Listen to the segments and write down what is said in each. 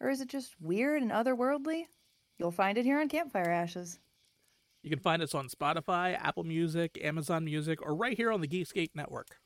Or is it just weird and otherworldly? You'll find it here on Campfire Ashes. You can find us on Spotify, Apple Music, Amazon Music, or right here on the Geekscape Network.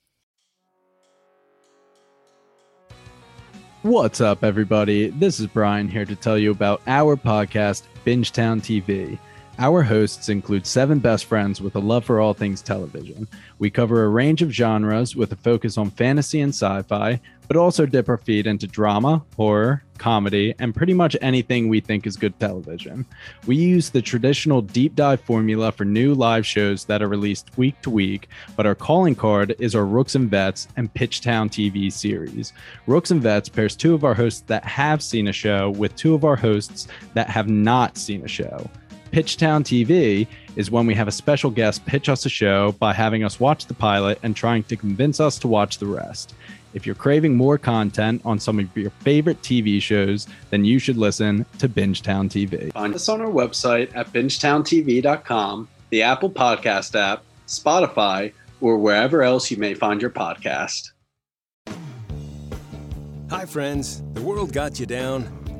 What's up, everybody? This is Brian here to tell you about our podcast, Bingetown TV. Our hosts include seven best friends with a love for all things television. We cover a range of genres with a focus on fantasy and sci fi, but also dip our feet into drama, horror, comedy, and pretty much anything we think is good television. We use the traditional deep dive formula for new live shows that are released week to week, but our calling card is our Rooks and Vets and Pitchtown TV series. Rooks and Vets pairs two of our hosts that have seen a show with two of our hosts that have not seen a show. Pitchtown TV is when we have a special guest pitch us a show by having us watch the pilot and trying to convince us to watch the rest. If you're craving more content on some of your favorite TV shows, then you should listen to Bingetown TV. Find us on our website at bingetowntv.com, the Apple Podcast app, Spotify, or wherever else you may find your podcast. Hi, friends. The world got you down.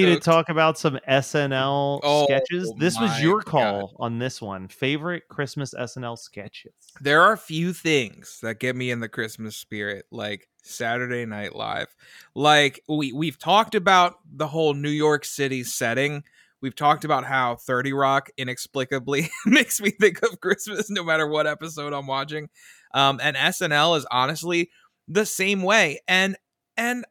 ready to talk about some SNL Oh, sketches? This was your call God. on this one. Favorite Christmas SNL sketches. There are a few things that get me in the Christmas spirit, like Saturday Night Live. Like we we've talked about the whole New York City setting. We've talked about how 30 Rock inexplicably makes me think of Christmas no matter what episode I'm watching. Um, and SNL is honestly the same way. And and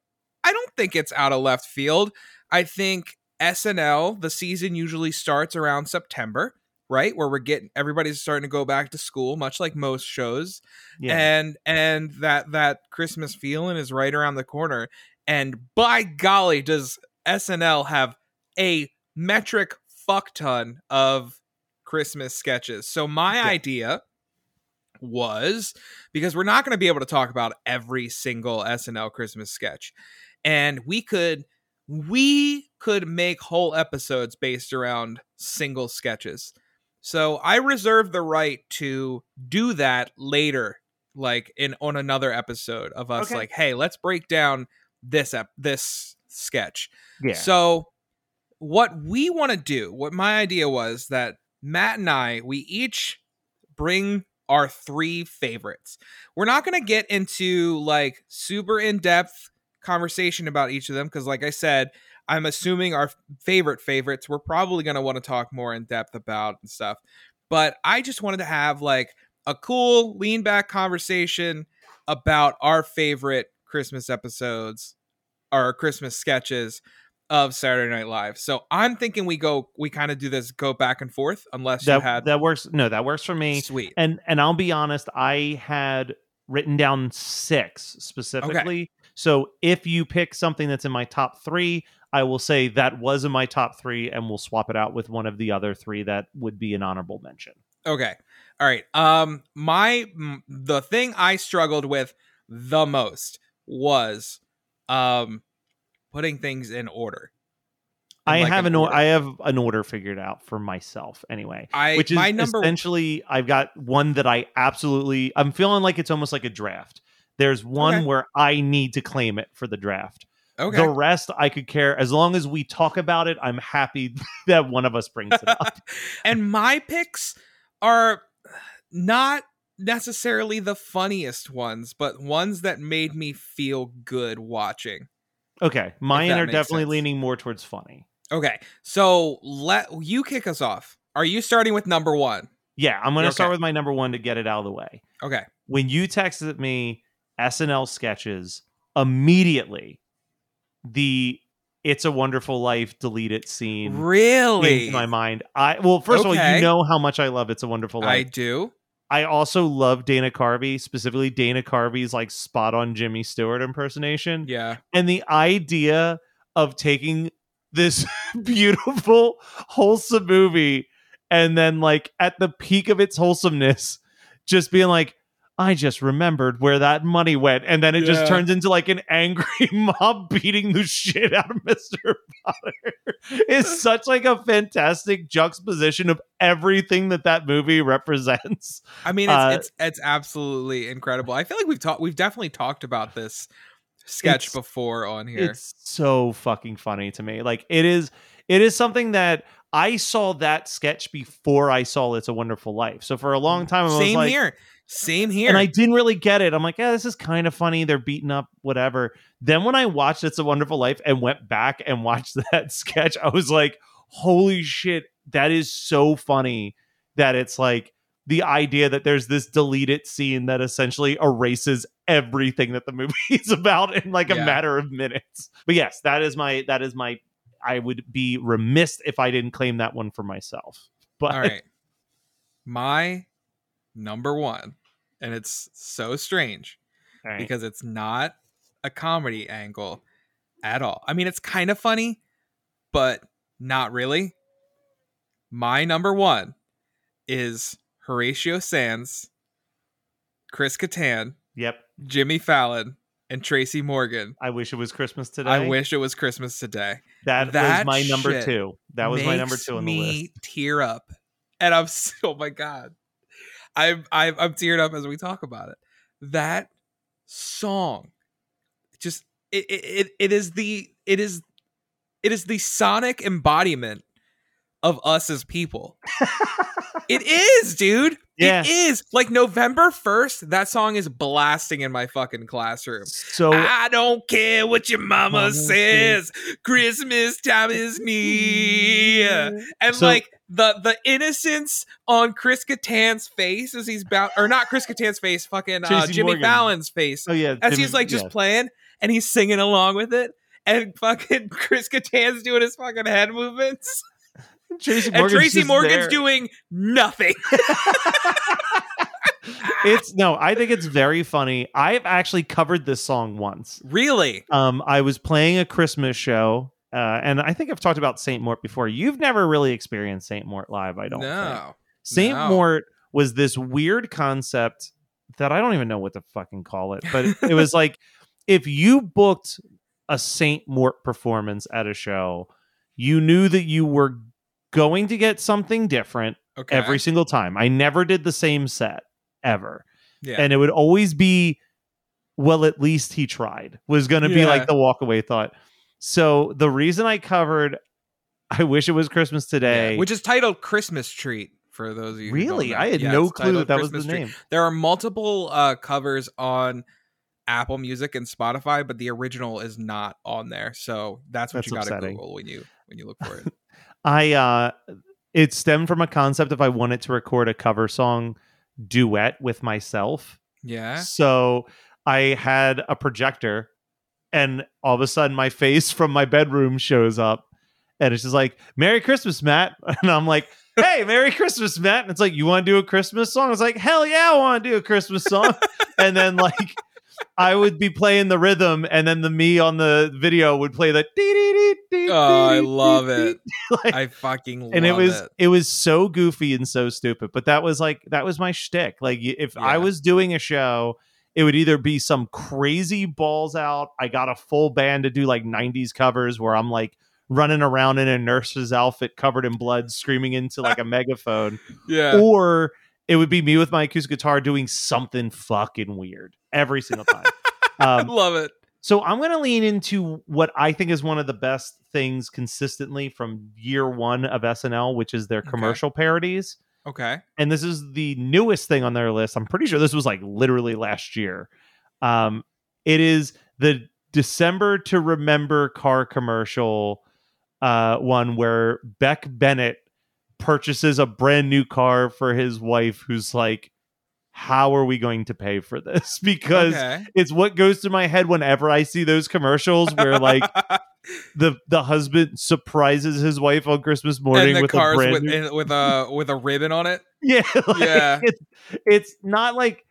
I don't think it's out of left field. I think SNL, the season usually starts around September, right? Where we're getting everybody's starting to go back to school, much like most shows. Yeah. And and that that Christmas feeling is right around the corner. And by golly, does SNL have a metric fuck ton of Christmas sketches. So my Yeah. idea was because we're not going to be able to talk about every single SNL Christmas sketch. And we could we could make whole episodes based around single sketches. So I reserve the right to do that later like in on another episode of us Okay. like hey, let's break down this ep- this sketch. yeah. So, what we want to do, what my idea was that Matt and I, we each bring our three favorites. We're not going to get into like super in depth conversation about each of them because, like I said, I'm assuming our favorite favorites we're probably going to want to talk more in depth about and stuff. But I just wanted to have like a cool lean back conversation about our favorite Christmas episodes or Christmas sketches of Saturday Night Live. So I'm thinking we go we kind of do this go back and forth unless you that had that works. No, that works for me. sweet. And and I'll be honest, I had written down six specifically So if you pick something that's in my top three, I will say that was in my top three, and we'll swap it out with one of the other three that would be an honorable mention. Okay. All right. Um my m- the thing I struggled with the most was um putting things in order. In, I like, have an an order. I have an order figured out for myself anyway. I which is my number essentially I've got one that I absolutely I'm feeling like it's almost like a draft. There's one Okay. where I need to claim it for the draft. Okay. The rest I could care as long as we talk about it. I'm happy that one of us brings it up. and my picks are not necessarily the funniest ones, but ones that made me feel good watching. Okay, mine are definitely sense. leaning more towards funny. Okay. So let you kick us off. Are you starting with number 1? Yeah, I'm going to Okay. start with my number one to get it out of the way. Okay. When you texted me SNL sketches, immediately the "It's a Wonderful Life" delete it scene Really? to my mind. I well, first of all, you know how much I love "It's a Wonderful Life." I do. I also love Dana Carvey, specifically Dana Carvey's like spot on Jimmy Stewart impersonation. Yeah. And the idea of taking this beautiful, wholesome movie and then, like, at the peak of its wholesomeness, just being like, I just remembered where that money went. And then it Yeah. just turns into like an angry mob beating the shit out of Mr. Potter. It's such like a fantastic juxtaposition of everything that that movie represents. I mean, it's, Uh, it's it's absolutely incredible. I feel like we've talked we've definitely talked about this sketch before on here. It's so fucking funny to me. Like it is it is something that I saw that sketch before I saw It's a Wonderful Life. So for a long time I was Same like here. Same here. and I didn't really get it. I'm like, yeah, this is kind of funny. They're beating up, whatever. Then when I watched It's a Wonderful Life and went back and watched that sketch, I was like, holy shit, that is so funny that it's like the idea that there's this deleted scene that essentially erases everything that the movie is about in like a matter of minutes. But yes, that is my that is my I would be remiss if I didn't claim that one for myself. But All right. My number one, and it's so strange right. because it's not a comedy angle at all. I mean, it's kind of funny, but not really. My number one is Horatio Sanz, Chris Kattan, yep. Jimmy Fallon, and Tracy Morgan. I wish it was Christmas today. I wish it was Christmas today. That, That was my number two. That was my number two on the me list. tear up, and I'm so, oh my god, I'm I'm I'm teared up as we talk about it. That song, just it it, it is the it is it is the sonic embodiment of us as people. it is, dude. Yeah. It is. Like November 1st, that song is blasting in my fucking classroom. So I don't care what your mama, Mama says. Christmas time is near. And So- like the the innocence on Chris Kattan's face as he's bound or not Chris Kattan's face, fucking uh, Jimmy Morgan. Fallon's face. oh yeah, As Jimmy- he's like just yeah. playing and he's singing along with it. And fucking Chris Kattan's doing his fucking head movements. Tracy And Morgan's Tracy Morgan's there. doing nothing. it's no, I think it's very funny. I've actually covered this song once. really? Um, I was playing a Christmas show, uh, and I think I've talked about Saint Mort before. You've never really experienced Saint Mort live, I don't think. no. Saint No. Mort was this weird concept that I don't even know what to fucking call it, but it was like if you booked a Saint Mort performance at a show, you knew that you were going to get something different Okay. every single time. I never did the same set ever. yeah. And it would always be, well, at least he tried, was going to be like the walkaway thought. So the reason I covered, I wish it was Christmas Yeah, today. which is titled Christmas Treat for those of you. really. I had Yeah, no clue titled that was the Christmas Treat. name. There are multiple uh, covers on Apple Music and Spotify, but the original is not on there. So that's what That's you got to. Google when you when you look for it. I uh it stemmed from a concept if I wanted to record a cover song duet with myself. yeah. So I had a projector and all of a sudden my face from my bedroom shows up and it's just like, Merry Christmas, Matt. And I'm like, Hey, Merry Christmas, Matt. And it's like, You want to do a Christmas song? I was like, Hell yeah, I want to do a Christmas song. and then like I would be playing the rhythm, and then the me on the video would play the. dee, dee, dee, dee, Oh, I love it. Like, I fucking love and it was it. it. was so goofy and so stupid, but that was like that was my shtick. Like if I was doing a show, it would either be some crazy balls out. I got a full band to do like '90s covers where I'm like running around in a nurse's outfit covered in blood, screaming into like a megaphone, Yeah. or it would be me with my acoustic guitar doing something fucking weird every single time. I um, love it. so I'm going to lean into what I think is one of the best things consistently from year one of SNL, which is their Okay. commercial parodies. Okay. And this is the newest thing on their list. I'm pretty sure this was like literally last year. Um, it is the December to Remember car commercial uh, one where Beck Bennett purchases a brand new car for his wife, who's like, How are we going to pay for this? Because okay. it's what goes through my head whenever I see those commercials where like the the husband surprises his wife on Christmas morning with a brand with new with a with a ribbon on it. yeah like, Yeah. It's, it's not like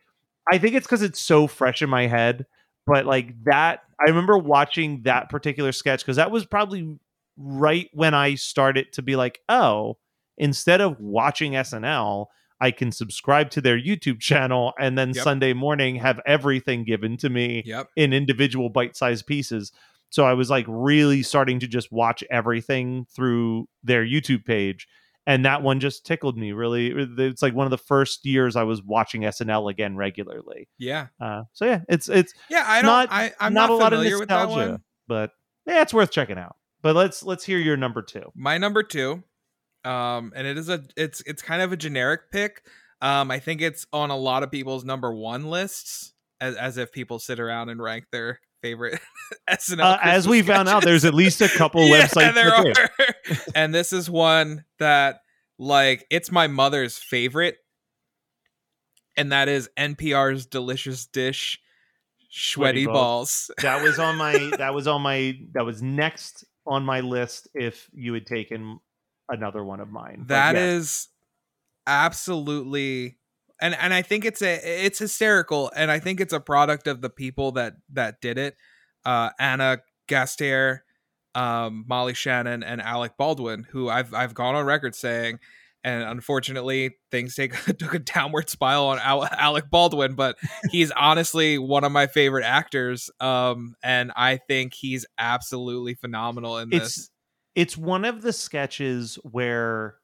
I think it's because it's so fresh in my head, but like that I remember watching that particular sketch because that was probably right when I started to be like, oh, instead of watching SNL. I can subscribe to their YouTube channel and then Yep. Sunday morning have everything given to me Yep. in individual bite-sized pieces. So I was like really starting to just watch everything through their YouTube page. And that one just tickled me really. It's like one of the first years I was watching SNL again regularly. Yeah. Uh, so yeah, it's it's Yeah. I don't. Not- I I'm not not, a lot of familiar with that nostalgia. one. but yeah, it's worth checking out. But let's let's hear your number two. My number two, um, and it is a it's it's kind of a generic pick. Um, I think it's on a lot of people's number one lists, as as if people sit around and rank their favorite SNL. Uh, as Christmas we found out, there's at least a couple Yeah, websites. there are. and this is one that like it's my mother's favorite, and that is NPR's delicious dish, Sweaty sweaty balls. balls. That was on my that was on my that was next on my list if you had taken another one of mine. That yes. is absolutely and and I think it's a it's hysterical and I think it's a product of the people that that did it. Uh Anna Gasteyer, um Molly Shannon and Alec Baldwin who I've I've gone on record saying and unfortunately things take took a downward spiral on Al- Alec Baldwin but he's honestly one of my favorite actors um and I think he's absolutely phenomenal in this. It's one of the sketches where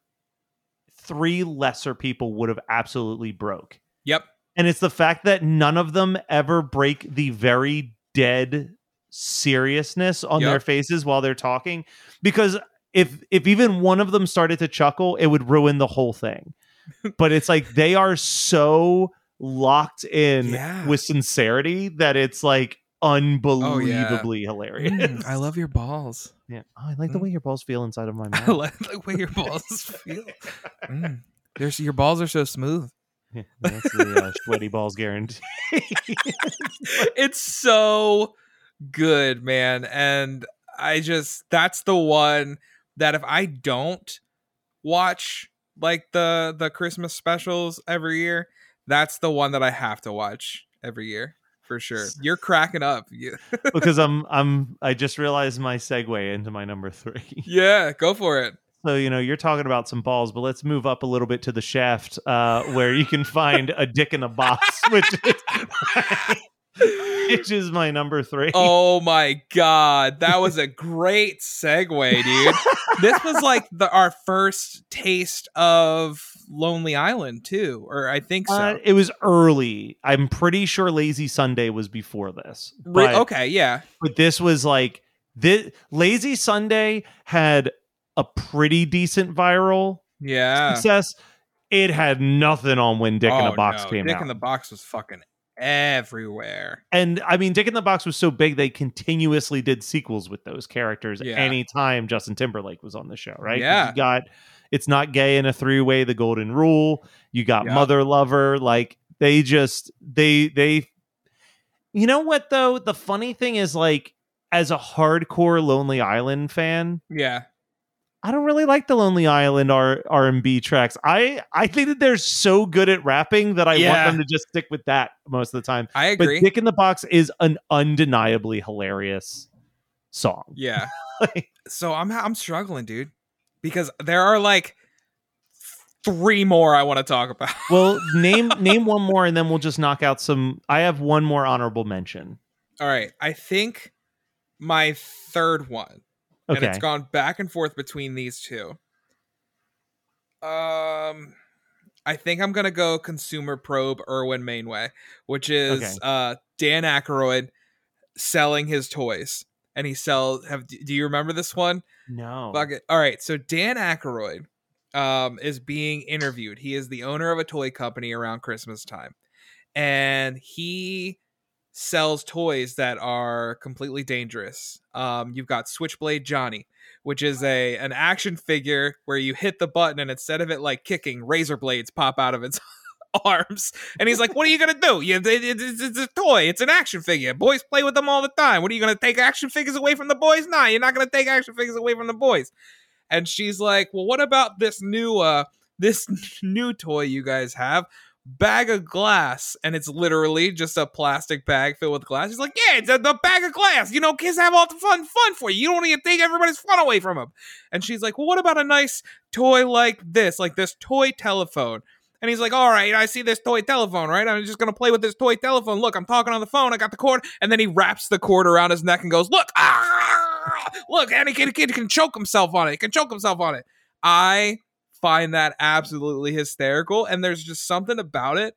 three lesser people would have absolutely broke. Yep. And it's the fact that none of them ever break the very dead seriousness on their faces while they're talking because if if even one of them started to chuckle it would ruin the whole thing. but it's like they are so locked in Yeah. with sincerity that it's like unbelievably hilarious. Mm, I love your balls. Yeah. Oh, I like the Mm. way your balls feel inside of my I mouth. like the way your balls feel. Mm. There's your balls are so smooth. Yeah, that's the uh, sweaty balls guarantee. it's so good, man. And I just that's the one that if I don't watch like the the Christmas specials every year, that's the one that I have to watch every year for sure. You're cracking up. Because I'm I'm I just realized my segue into my number three. yeah, go for it. So you know you're talking about some balls, but let's move up a little bit to the shaft, uh, where you can find a dick in a box, which is which is my number three. Oh my god, that was a great segue, dude. this was like the our first taste of Lonely Island too, or I think so. Uh, it was early. I'm pretty sure Lazy Sunday was before this. But, okay, yeah, but this was like this Lazy Sunday had a pretty decent viral yeah. success. It had nothing on when Dick in Oh, a Box no, came Dick out. in the Box was fucking everywhere. and I mean, Dick in the Box was so big they continuously did sequels with those characters Yeah. anytime Justin Timberlake was on the show, right? Yeah. You got it's not gay in a three way, the golden rule. You got. Mother Lover. Like they just they they you know what though? The funny thing is like as a hardcore Lonely Island fan, Yeah, I don't really like the Lonely Island R R and B tracks. I I think that they're so good at rapping that I Yeah. want them to just stick with that most of the time. I agree. But Dick in the Box is an undeniably hilarious song. yeah. so I'm I'm struggling, dude, because there are like three more I want to talk about. Well, name name one more, and then we'll just knock out some. I have one more honorable mention. All right, I think my third one, and it's gone back and forth between these two. Um, I think I'm gonna go Consumer Probe Irwin Mainway, which is Okay. uh Dan Aykroyd selling his toys, and he sells. Have do you remember this one? no, Fuck it. All right. So Dan Aykroyd um, is being interviewed. He is the owner of a toy company around Christmas time, and he sells toys that are completely dangerous. Um, you've got Switchblade Johnny, which is a an action figure where you hit the button and instead of it like kicking, razor blades pop out of its arms. And he's like, "What are you gonna do? You, it- it- it's, it's a toy. It's an action figure. Boys play with them all the time. What are you gonna take action figures away from the boys? Nah, you're not gonna take action figures away from the boys." And she's like, "Well, what about this new uh this new toy you guys have?" Bag of glass, and it's literally just a plastic bag filled with glass. He's like, "Yeah, it's a, the bag of glass. You know, kids have all the fun fun for you. You don't to take everybody's fun away from them." And she's like, "Well, what about a nice toy like this, like this toy telephone?" And he's like, all right, I see this toy telephone, right? I'm just going to play with this toy telephone. Look, I'm talking on the phone. I got the cord. And then he wraps the cord around his neck and goes, look, ah, look, any kid, kid can choke himself on it. He can choke himself on it. I find that absolutely hysterical. And there's just something about it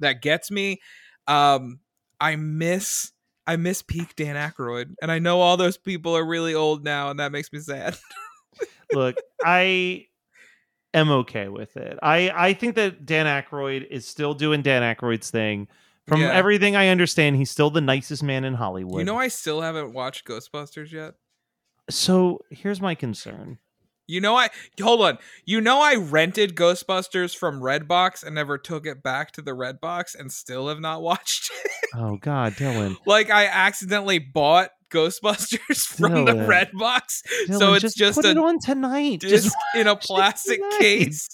that gets me. Um, I miss. I miss peak Dan Aykroyd, and I know all those people are really old now, and that makes me sad. look, I am okay with it. I I think that Dan Aykroyd is still doing Dan Aykroyd's thing. From Yeah. everything I understand, he's still the nicest man in Hollywood. You know, I still haven't watched Ghostbusters yet. so here's my concern. You know, I hold on. You know, I rented Ghostbusters from Redbox and never took it back to the Redbox, and still have not watched it. Oh God, Dylan. like I accidentally bought Ghostbusters from the Dylan. Redbox, so it's just, put a it on tonight. disc Just, in a plastic case.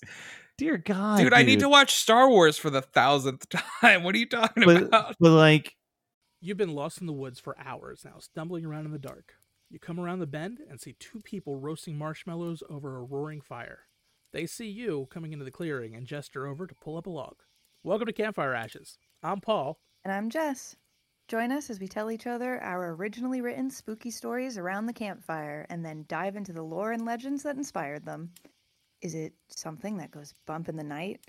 dear God, Dude, I need to watch Star Wars for the thousandth time. What are you talking But, about? but like, You've been lost in the woods for hours now, stumbling around in the dark. You come around the bend and see two people roasting marshmallows over a roaring fire. They see you coming into the clearing and gesture over to pull up a log. Welcome to Campfire Ashes. I'm Paul. And I'm Jess. Join us as we tell each other our originally written spooky stories around the campfire and then dive into the lore and legends that inspired them. Is it something that goes bump in the night?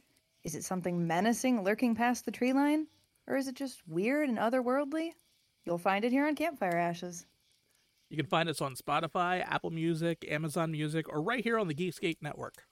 Is it something menacing lurking past the tree line? Or is it just weird and otherworldly? You'll find it here on Campfire Ashes. You can find us on Spotify, Apple Music, Amazon Music, or right here on the Geekscape Network.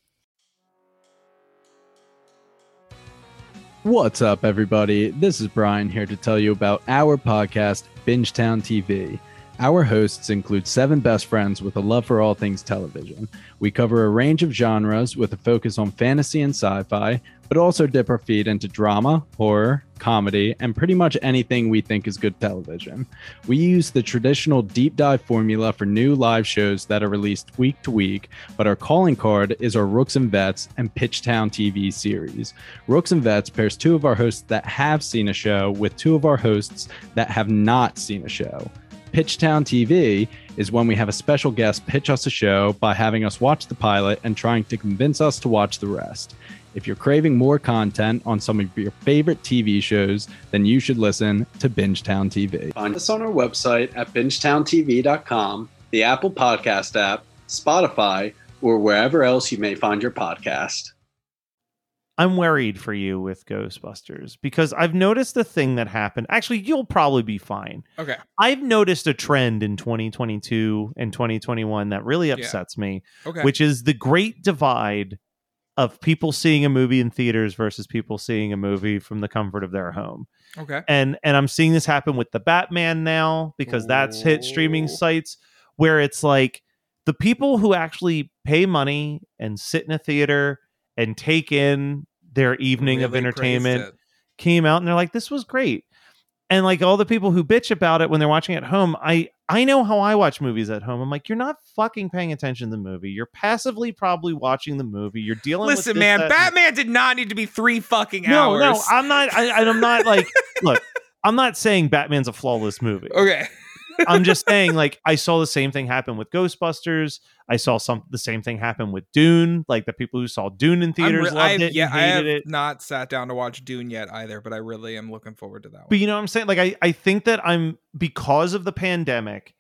What's up, everybody? This is Brian here to tell you about our podcast, Bingetown TV. Our hosts include seven best friends with a love for all things television. We cover a range of genres with a focus on fantasy and sci fi, but also dip our feet into drama, horror, comedy, and pretty much anything we think is good television. We use the traditional deep dive formula for new live shows that are released week to week, but our calling card is our Rooks and Vets and Pitchtown TV series. Rooks and Vets pairs two of our hosts that have seen a show with two of our hosts that have not seen a show. Pitchtown TV is when we have a special guest pitch us a show by having us watch the pilot and trying to convince us to watch the rest. If you're craving more content on some of your favorite TV shows, then you should listen to Bingetown TV. Find us on our website at bingetowntv.com, the Apple Podcast app, Spotify, or wherever else you may find your podcast. I'm worried for you with Ghostbusters because I've noticed a thing that happened. Actually, you'll probably be fine. Okay. I've noticed a trend in 2022 and 2021 that really upsets me, Okay. which is the great divide of people seeing a movie in theaters versus people seeing a movie from the comfort of their home. okay. And and I'm seeing this happen with the Batman now because that's hit streaming sites where it's like the people who actually pay money and sit in a theater and take in their evening of Really praised entertainment came out and they're like this was great and like all the people who bitch about it when they're watching at home i I know how I watch movies at home. I'm like, you're not fucking paying attention to the movie. You're passively probably watching the movie. You're dealing with Listen, this, man, that, Batman did not need to be three fucking No, hours. no, I'm not. I, I'm not like. look, I'm not saying Batman's a flawless movie. okay. I'm just saying, like, I saw the same thing happen with Ghostbusters. I saw some the same thing happen with Dune. Like the people who saw Dune in theaters re- loved it, yeah, I have it. not sat down to watch Dune yet either, but I really am looking forward to that one. But you know what I'm saying? Like I, I think that I'm because of the pandemic,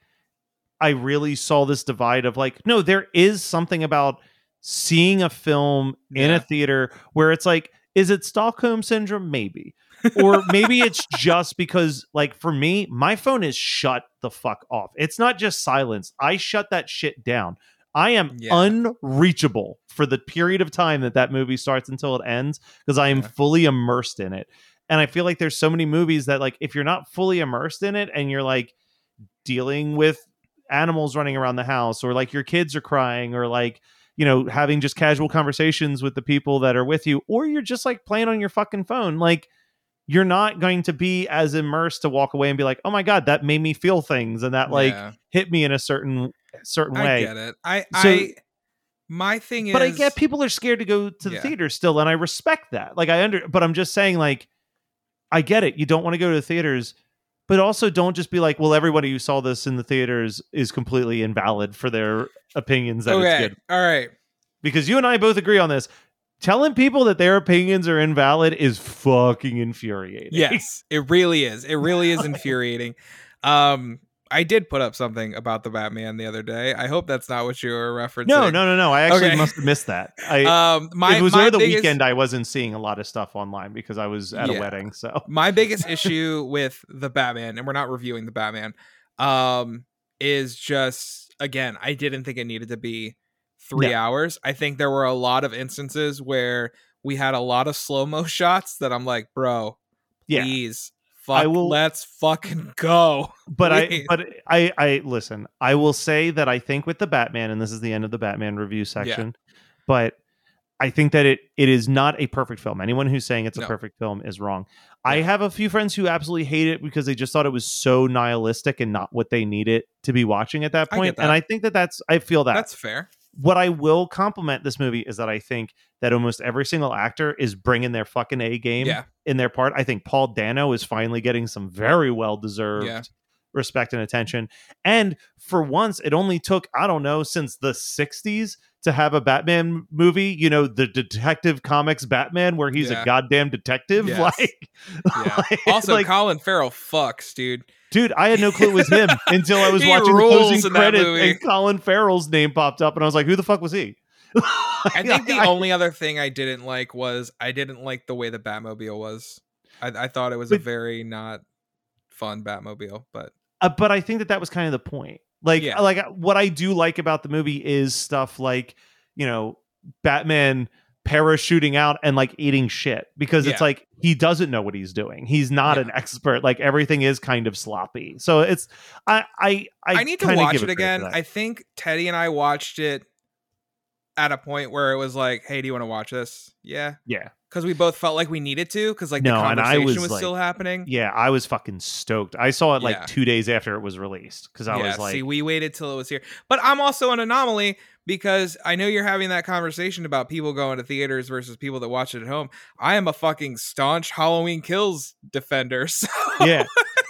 I really saw this divide of like, no, there is something about seeing a film in Yeah. a theater where it's like, is it Stockholm syndrome? Maybe. Or maybe it's just because like for me, my phone is shut the fuck off. It's not just silence. I shut that shit down. I am Yeah. unreachable for the period of time that that movie starts until it ends because I am Yeah. fully immersed in it. And I feel like there's so many movies that like if you're not fully immersed in it and you're like dealing with animals running around the house or like your kids are crying or like you know having just casual conversations with the people that are with you or you're just like playing on your fucking phone like you're not going to be as immersed to walk away and be like oh my god that made me feel things and that like Yeah. hit me in a certain certain way. I get it. I So- I my thing is but I get people are scared to go to the Yeah. theater still, and I respect that. Like I under, but I'm just saying, like, I get it. You don't want to go to the theaters, but also don't just be like, well, everybody who saw this in the theaters is completely invalid for their opinions that okay. it's good. All right. Because you and I both agree on this. Telling people that their opinions are invalid is fucking infuriating. Yes, it really is. It really is infuriating. Um, I did put up something about the Batman the other day. I hope that's not what you were referencing. No, no, no, no. I actually Okay. must have missed that. I Um, my it was over the weekend, I wasn't seeing a lot of stuff online because I was at Yeah. a wedding. So my biggest issue with the Batman, and we're not reviewing the Batman, um, is just again, I didn't think it needed to be three No. hours. I think there were a lot of instances where we had a lot of slow mo shots that I'm like, bro, yeah. please, fuck, I will- let's fucking go. but I but I I listen. I will say that I think with the Batman, and this is the end of the Batman review section, but I think that it it is not a perfect film. Anyone who's saying it's a perfect film is wrong. I have a few friends who absolutely hate it because they just thought it was so nihilistic and not what they needed to be watching at that I point. that. And I think that that's I feel that That's fair. What I will compliment this movie is that I think that almost every single actor is bringing their fucking A game Yeah. in their part. I think Paul Dano is finally getting some very well deserved Yeah. Respect and attention. And for once, it only took, I don't know, since the 60s to have a Batman movie, you know, the Detective Comics Batman, where he's Yeah. a goddamn detective. Yes. Like, Yeah. like- Also, like, Colin Farrell fucks, dude. dude, I had no clue it was him until I was watching the closing credits and Colin Farrell's name popped up, and I was like, who the fuck was he? I think the I- only other thing I didn't like was I didn't like the way the Batmobile was. I, I thought it was a very not fun Batmobile, but Uh, but I think that that was kind of the point. Like, Yeah. like what I do like about the movie is stuff like, you know, Batman parachuting out and like eating shit because it's like he doesn't know what he's doing. He's not Yeah. an expert. Like everything is kind of sloppy. So it's I I I, I, need to watch it again. I think Teddy and I watched it at a point where it was like, "Hey, do you want to watch this?" Yeah, yeah. Because we both felt like we needed to because like No, the conversation was, was, like- still happening. Yeah, I was fucking stoked. I saw it like Yeah. two days after it was released because I yeah, was like, see, we waited till it was here. But I'm also an anomaly because I know you're having that conversation about people going to theaters versus people that watch it at home. I am a fucking staunch Halloween Kills defender. So yeah.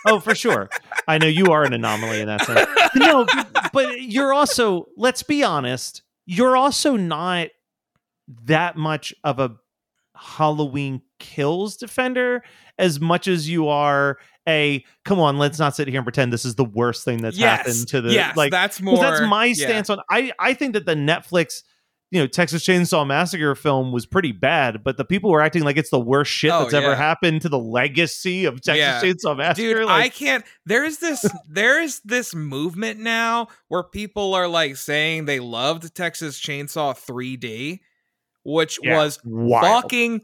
Oh, for sure. I know you are an anomaly in that sense. no, but you're also, let's be honest, you're also not that much of a Halloween kills defender as much as you are a come on, let's not sit here and pretend this is the worst thing that's yes, happened to the yes, like that's more. that's my yeah. stance on I I think that the Netflix you know Texas Chainsaw Massacre film was pretty bad, but the people were acting like it's the worst shit Oh, that's ever happened to the legacy of Texas Yeah. Chainsaw Massacre. Dude, like, I can't. There's this. there's this movement now where people are like saying they loved Texas Chainsaw 3D, which Yeah, was wild. fucking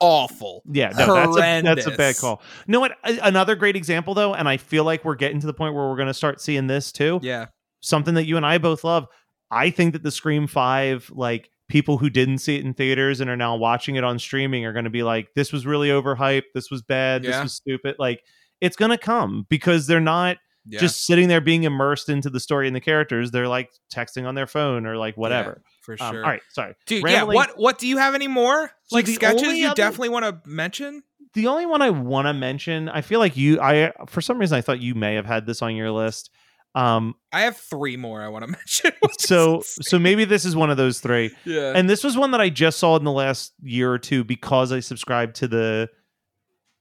awful. Yeah, no, that's a, that's a bad call. You know what? Another great example, though, and I feel like we're getting to the point where we're going to start seeing this too. Yeah, Something that you and I both love. I think that the Scream Five, like people who didn't see it in theaters and are now watching it on streaming, are going to be like, "This was really overhyped. This was bad. This was stupid." Like it's going to come because they're not Yeah, just sitting there being immersed into the story and the characters. They're like texting on their phone or like whatever. For Um, sure. all right, sorry. Dude, Rambling- yeah. What what do you have any more So like sketches you other- definitely want to mention? the only one I want to mention, I feel like you, I for some reason I thought you may have had this on your list. Um, I have three more I want to mention. so so maybe this is one of those three. yeah, And this was one that I just saw in the last year or two because I subscribed to the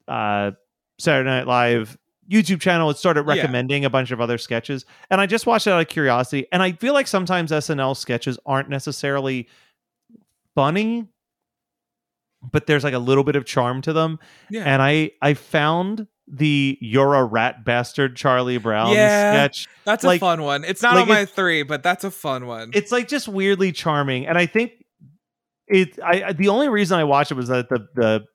uh, Saturday Night Live YouTube channel. It started Yeah. recommending a bunch of other sketches, and I just watched it out of curiosity. And I feel like sometimes SNL sketches aren't necessarily funny, but there's like a little bit of charm to them. yeah. And I I found the "You're a Rat Bastard" Charlie Brown Yeah. sketch that's a fun one. It's not like on my three, but that's a fun one. it's like just weirdly charming and i think it i the only reason i watched it was that the the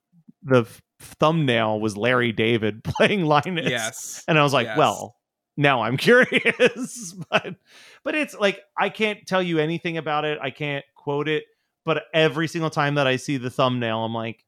the thumbnail was larry david playing linus yes, and i was like Yes. well now i'm curious but but it's like i can't tell you anything about it i can't quote it but every single time that i see the thumbnail i'm like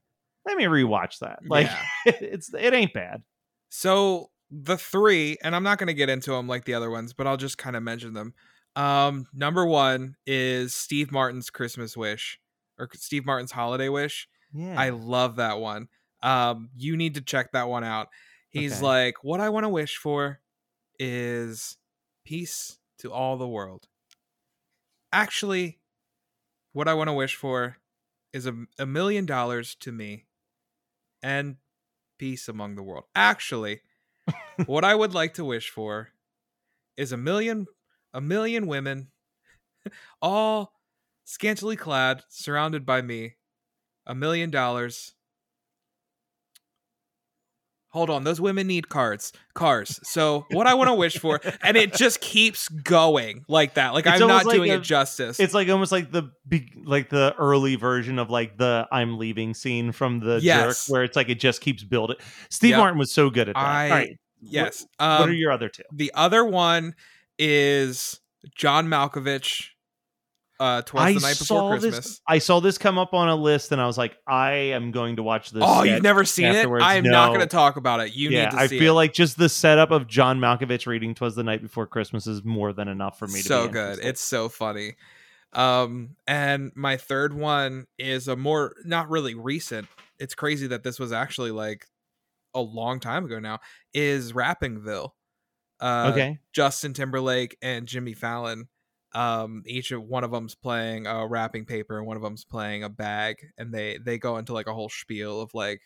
let me rewatch that like Yeah. it's it ain't bad So the three, and I'm not going to get into them like the other ones, but I'll just kind of mention them. Um, number one is Steve Martin's Christmas Wish or Steve Martin's Holiday Wish. yeah I love that one. Um, you need to check that one out. He's Okay. like, what I want to wish for is peace to all the world. Actually, what I want to wish for is a, a million dollars to me and peace among the world. Actually, what I would like to wish for is a million a million women all scantily clad surrounded by me a million dollars hold on those women need cars cars so what i want to wish for and it just keeps going like that like It's i'm not like doing a- it justice It's like almost like the like the early version of like the I'm leaving scene from the Yes. jerk, where it's like it just keeps building. Steve Yep. Martin was so good at that. I- All right, yes What, um, what are your other two? the other one is john malkovich uh I the night before christmas this. I saw this come up on a list, and I was like, I am going to watch this. oh you've never seen afterwards. it i'm not going to talk about it you yeah, need to I feel it. like just the setup of John Malkovich reading "Twas the Night Before Christmas" is more than enough for me. to so good it's so funny um and my third one is a more not really recent it's crazy that this was actually like a long time ago now is rappingville uh okay. justin timberlake and jimmy fallon um each of one of them's playing a wrapping paper and one of them's playing a bag and they they go into like a whole spiel of like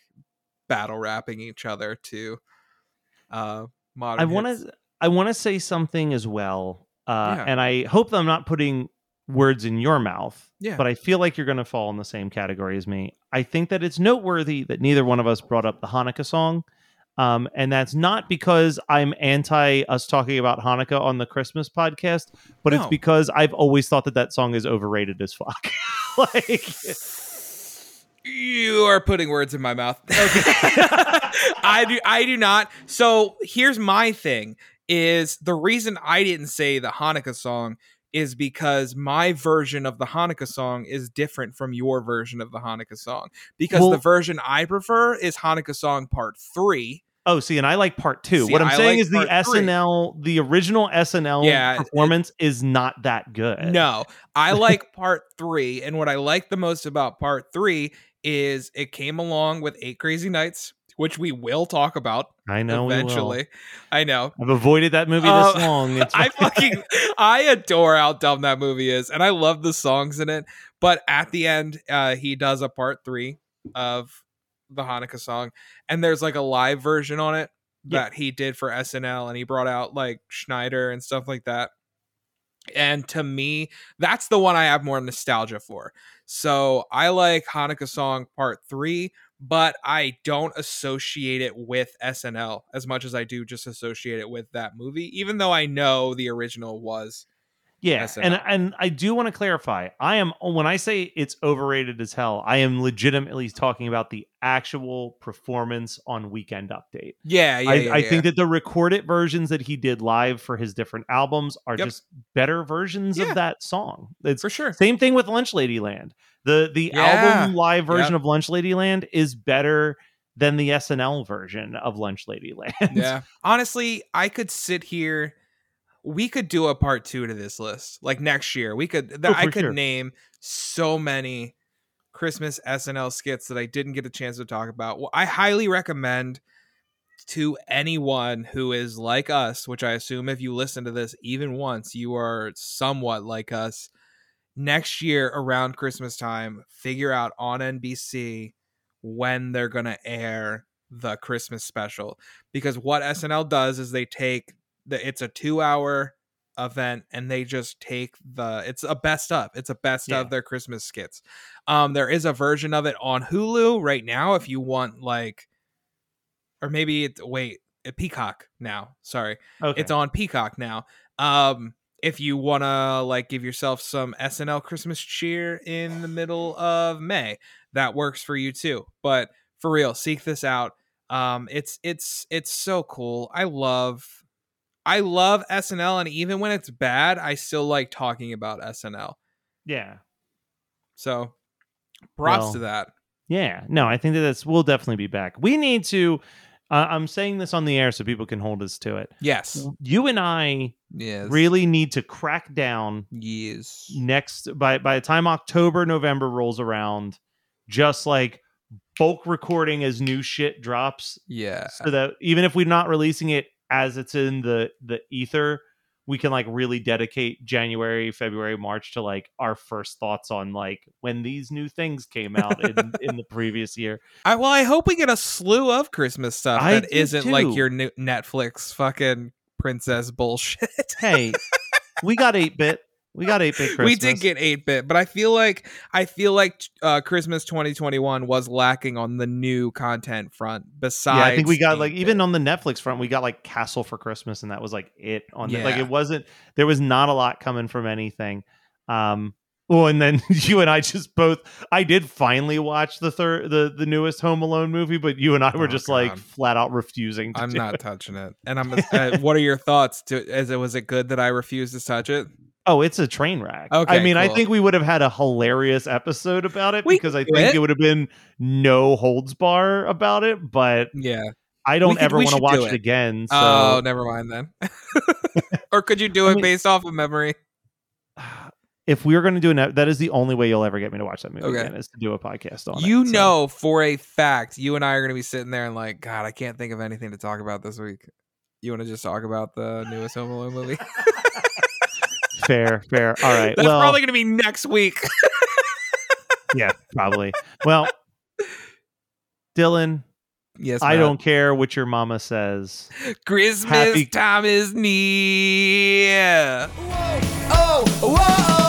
battle rapping each other to uh modern I want to I want to say something as well, uh, Yeah. and I hope that I'm not putting words in your mouth. Yeah. But I feel like you're going to fall in the same category as me. I think that it's noteworthy that neither one of us brought up the Hanukkah song. Um, and that's not because I'm anti us talking about Hanukkah on the Christmas podcast, but it's because I've always thought that that song is overrated as fuck. like, You are putting words in my mouth. I do I do not. So here's my thing is the reason I didn't say the Hanukkah song is because my version of the Hanukkah song is different from your version of the Hanukkah song. Because Well- the version I prefer is Hanukkah song part 3. Oh, see, and I like part two. See, what I'm I saying like is the three. SNL, the original SNL Yeah, performance is not that good. No, I like part 3 and what I like the most about part 3 is it came along with 8 Crazy Nights, which we will talk about I know. eventually. I know. I've avoided that movie Uh, this long. It's I fucking I adore how dumb that movie is, and I love the songs in it. But at the end, uh, he does a part three of the Hanukkah song, and there's like a live version on it Yeah. that he did for SNL, and he brought out like Schneider and stuff like that. And to me, that's the one I have more nostalgia for. So I like Hanukkah song part three, but I don't associate it with SNL as much as I do just associate it with that movie, even though I know the original was. Yeah, and and I do want to clarify. I am when I say it's overrated as hell. I am legitimately talking about the actual performance on Weekend Update. Yeah, yeah, I, yeah, I yeah. think that the recorded versions that he did live for his different albums are Yep. just better versions Yeah. of that song. It's for sure. Same thing with Lunch Ladyland. The the album live version Yep. of Lunch Ladyland is better than the SNL version of Lunch Lady Land. yeah. Honestly, I could sit here. We could do a part two to this list. Like next year, we could. Th- Oh, I could sure. name so many Christmas SNL skits that I didn't get a chance to talk about. Well, I highly recommend to anyone who is like us, which I assume if you listen to this even once, you are somewhat like us. Next year around Christmas time, figure out on NBC when they're going to air the Christmas special because what SNL does is they take the it's a 2-hour event and they just take the it's a best of it's a best Yeah. of their christmas skits. Um there is a version of it on hulu right now if you want like or maybe it wait at peacock now sorry. Okay. it's on peacock now. Um if you want to like give yourself some snl christmas cheer in the middle of may that works for you too. But for real seek this out. Um it's it's it's so cool. I love i love snl and even when it's bad i still like talking about snl yeah. so props Well, to that Yeah, no, I think that that's we'll definitely be back. We need to. Uh, I'm saying this on the air so people can hold us to it. yes You and I yes really need to crack down yes next by by the time October November rolls around, just like bulk recording as new shit drops, yeah so that even if we're not releasing it as it's in the the ether, we can like really dedicate January, February, March to like our first thoughts on like when these new things came out in, in the previous year. I, well i hope we get a slew of christmas stuff I that isn't like your new netflix fucking princess bullshit Hey, we got eight bit. We got eight bit Christmas. we did get 8-bit but i feel like i feel like uh christmas 2021 was lacking on the new content front besides Yeah, I think we got like 8-bit. even on the Netflix front, we got like Castle for Christmas, and that was like it. On the, like it wasn't. There was not a lot coming from anything. Um. Well, and then you and I just both. I did finally watch the third, the the newest Home Alone movie, but you and I were Oh, just like flat out refusing. To i'm not it. touching it and i'm uh, what are your thoughts to as it was it good that i refused to touch it Oh, it's a train wreck. Okay, I mean, I think we would have had a hilarious episode about it We because I think it. it would have been no holds bar about it. But yeah I don't could- ever want to watch it. it. again. Oh, so oh never mind then or could you do I it mean- based off of memory if we are going to do an, that is the only way you'll ever get me to watch that movie Okay. again is to do a podcast on it. you So- know for a fact you and i are going to be sitting there and like god i can't think of anything to talk about this week you want to just talk about the newest home alone movie fair, fair. All right. that's well, probably going to be next week yeah, probably. Well, Dylan, yes I Matt. don't care what your mama says. christmas Happy- time is near Oh, whoa, oh, oh,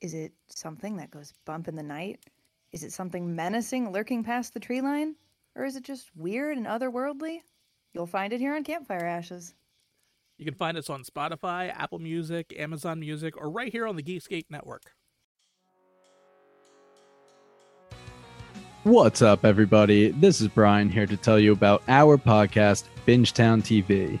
Is it something that goes bump in the night? Is it something menacing lurking past the tree line? Or is it just weird and otherworldly? You'll find it here on Campfire Ashes. You can find us on Spotify, Apple Music, Amazon Music, or right here on the Geekscape Network. What's up, everybody? This is Brian here to tell you about our podcast, Bingetown TV.